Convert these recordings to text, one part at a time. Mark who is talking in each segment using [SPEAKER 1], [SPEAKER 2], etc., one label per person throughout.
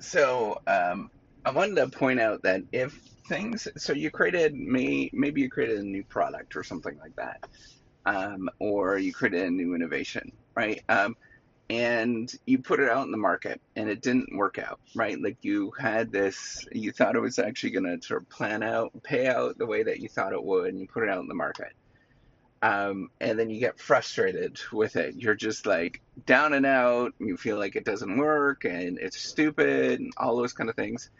[SPEAKER 1] So um, I wanted to point out that if things, so you created, may, maybe you created a new product or something like that, um, or you created a new innovation, right? Um, and you put it out in the market and it didn't work out, right? Like you had this, you thought it was actually going to sort of plan out, pay out the way that you thought it would, and you put it out in the market. Um, and then you get frustrated with it. You're just like down and out, and you feel like it doesn't work and it's stupid and all those kind of things.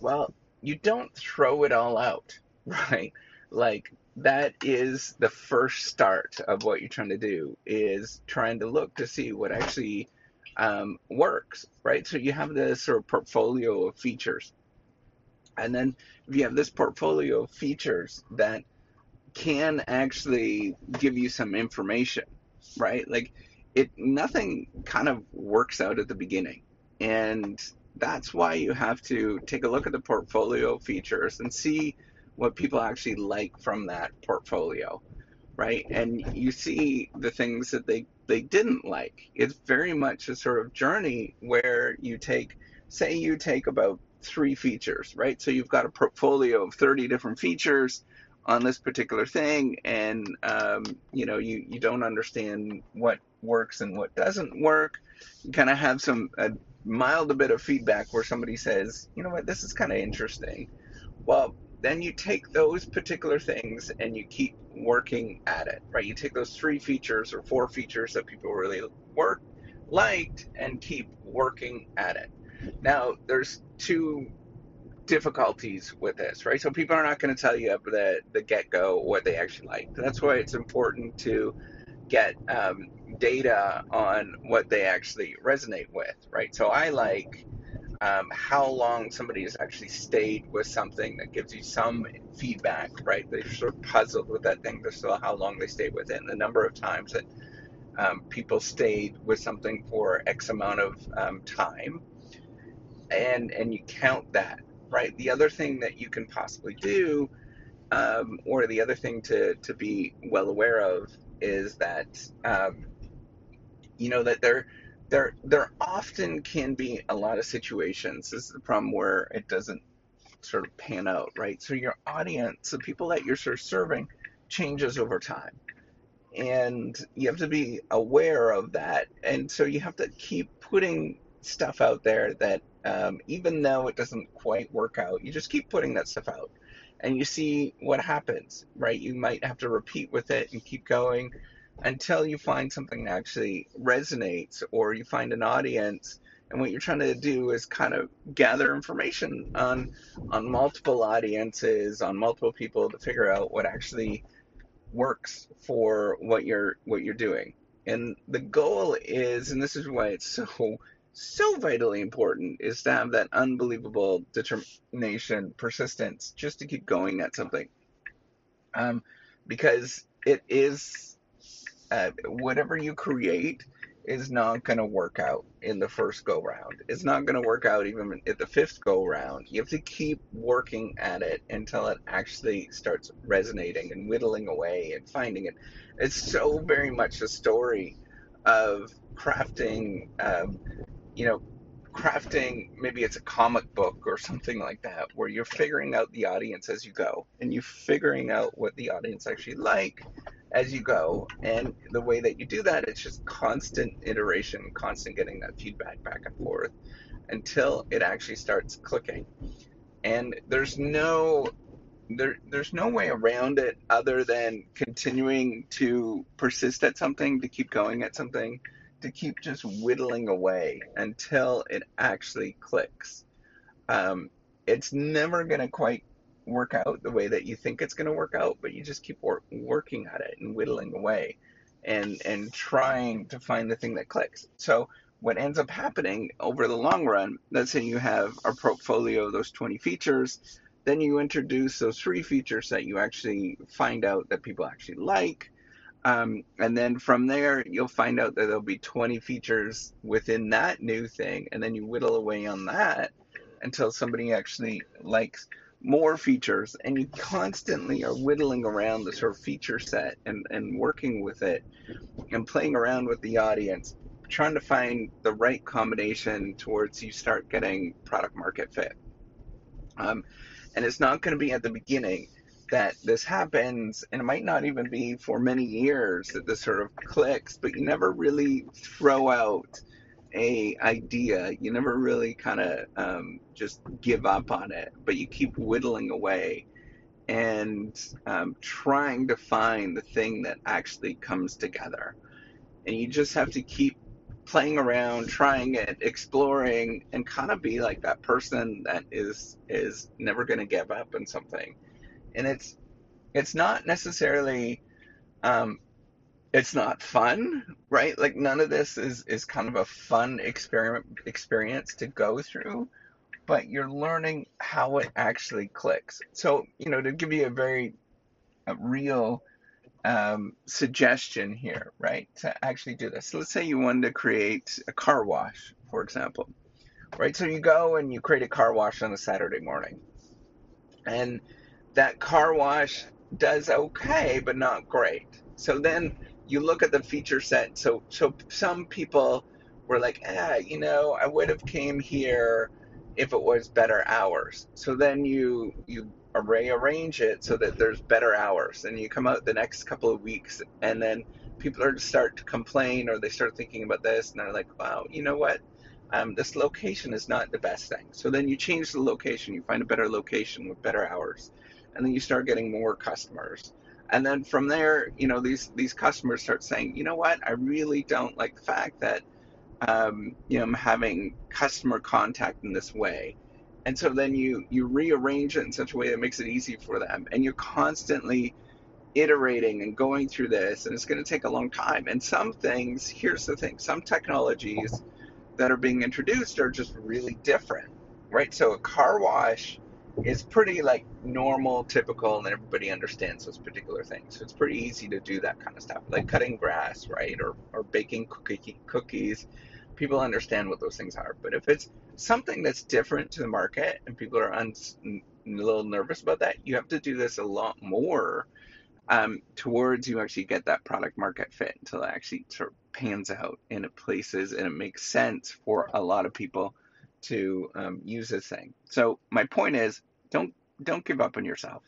[SPEAKER 1] Well, you don't throw it all out, right? Like that is the first start of what you're trying to do is trying to look to see what actually um, works, right? So you have this sort of portfolio of features. And then if you have this portfolio of features that can actually give you some information, right? Like it nothing kind of works out at the beginning. And that's why you have to take a look at the portfolio features and see what people actually like from that portfolio, right? And you see the things that they they didn't like. It's very much a sort of journey where you take, say, you take about three features, right? So you've got a portfolio of 30 different features on this particular thing, and um, you know you you don't understand what works and what doesn't work. You kind of have some a mild a bit of feedback where somebody says, you know what, this is kind of interesting. Well, then you take those particular things and you keep working at it, right? You take those three features or four features that people really work liked and keep working at it. Now, there's two difficulties with this, right? So people are not going to tell you the, the get go what they actually like. That's why it's important to get um, data on what they actually resonate with, right? So I like um, how long somebody has actually stayed with something that gives you some feedback, right? They're sort of puzzled with that thing, They're still how long they stayed with it, and the number of times that um, people stayed with something for X amount of um, time, and and you count that, right? The other thing that you can possibly do, um, or the other thing to to be well aware of, is that um, you know that there there there often can be a lot of situations. This is the problem where it doesn't sort of pan out, right? So your audience, the people that you're sort of serving, changes over time. And you have to be aware of that. And so you have to keep putting stuff out there that um, even though it doesn't quite work out, you just keep putting that stuff out. And you see what happens, right? You might have to repeat with it and keep going until you find something that actually resonates or you find an audience. And what you're trying to do is kind of gather information on on multiple audiences on multiple people to figure out what actually works for what you're what you're doing. And the goal is and this is why it's so so vitally important is to have that unbelievable determination persistence just to keep going at something um, because it is uh, whatever you create is not going to work out in the first go round. It's not going to work out even at the fifth go round. You have to keep working at it until it actually starts resonating and whittling away and finding it. It's so very much a story of crafting, um, you know, crafting maybe it's a comic book or something like that where you're figuring out the audience as you go and you're figuring out what the audience actually like as you go. And the way that you do that, it's just constant iteration, constant getting that feedback back and forth until it actually starts clicking. And there's no there there's no way around it other than continuing to persist at something, to keep going at something, to keep just whittling away until it actually clicks. Um, it's never going to quite work out the way that you think it's going to work out, but you just keep wor- working at it and whittling away and and trying to find the thing that clicks. So what ends up happening over the long run, let's say you have a portfolio of those 20 features, then you introduce those three features that you actually find out that people actually like. Um, and then from there, you'll find out that there'll be 20 features within that new thing, and then you whittle away on that until somebody actually likes more features and you constantly are whittling around the sort of feature set and, and working with it and playing around with the audience trying to find the right combination towards you start getting product market fit. Um, and it's not going to be at the beginning that this happens, and it might not even be for many years that this sort of clicks, but you never really throw out a idea. You never really kind of um, just give up on it, but you keep whittling away and um, trying to find the thing that actually comes together. And you just have to keep playing around, trying it, exploring, and kind of be like that person that is is never going to give up on something. And it's it's not necessarily um, it's not fun, right? Like none of this is is kind of a fun experiment experience to go through, but you're learning how it actually clicks. So you know, to give you a very a real um, suggestion here, right? To actually do this. So let's say you wanted to create a car wash, for example, right? So you go and you create a car wash on a Saturday morning, and that car wash does okay, but not great. So then you look at the feature set. So so some people were like, ah, you know, I would have came here if it was better hours. So then you you rearrange it so that there's better hours. And you come out the next couple of weeks, and then people are to start to complain or they start thinking about this, and they're like, wow, you know what? Um, this location is not the best thing. So then you change the location, you find a better location with better hours, and then you start getting more customers. And then from there, you know, these these customers start saying, you know what, I really don't like the fact that um, you know I'm having customer contact in this way. And so then you you rearrange it in such a way that makes it easy for them. And you're constantly iterating and going through this and it's going to take a long time. And some things here's the thing some technologies that are being introduced are just really different right? So a car wash is pretty like normal typical and everybody understands those particular things so it's pretty easy to do that kind of stuff like cutting grass right or, or baking cookie, cookies people understand what those things are. But if it's something that's different to the market and people are un- a little nervous about that, you have to do this a lot more um, towards you actually get that product market fit until it actually sort of pans out and it places and it makes sense for a lot of people to um, use this thing. So my point is, don't don't give up on yourself.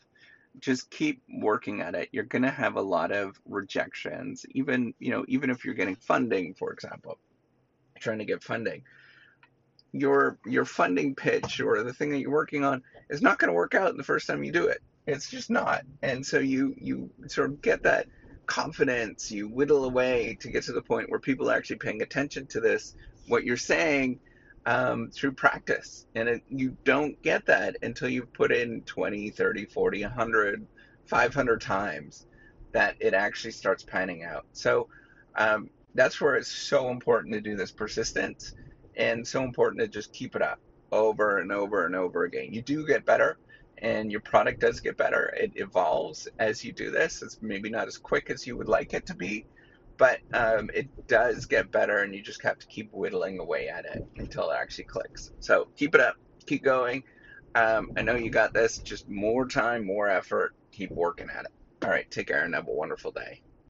[SPEAKER 1] Just keep working at it. You're gonna have a lot of rejections, even you know, even if you're getting funding, for example trying to get funding your your funding pitch or the thing that you're working on is not going to work out the first time you do it it's just not and so you you sort of get that confidence you whittle away to get to the point where people are actually paying attention to this what you're saying um, through practice and it, you don't get that until you put in 20 30 40 100 500 times that it actually starts panning out so um, that's where it's so important to do this persistence and so important to just keep it up over and over and over again. You do get better and your product does get better. It evolves as you do this. It's maybe not as quick as you would like it to be, but um, it does get better and you just have to keep whittling away at it until it actually clicks. So keep it up, keep going. Um, I know you got this, just more time, more effort, keep working at it. All right, take care and have a wonderful day.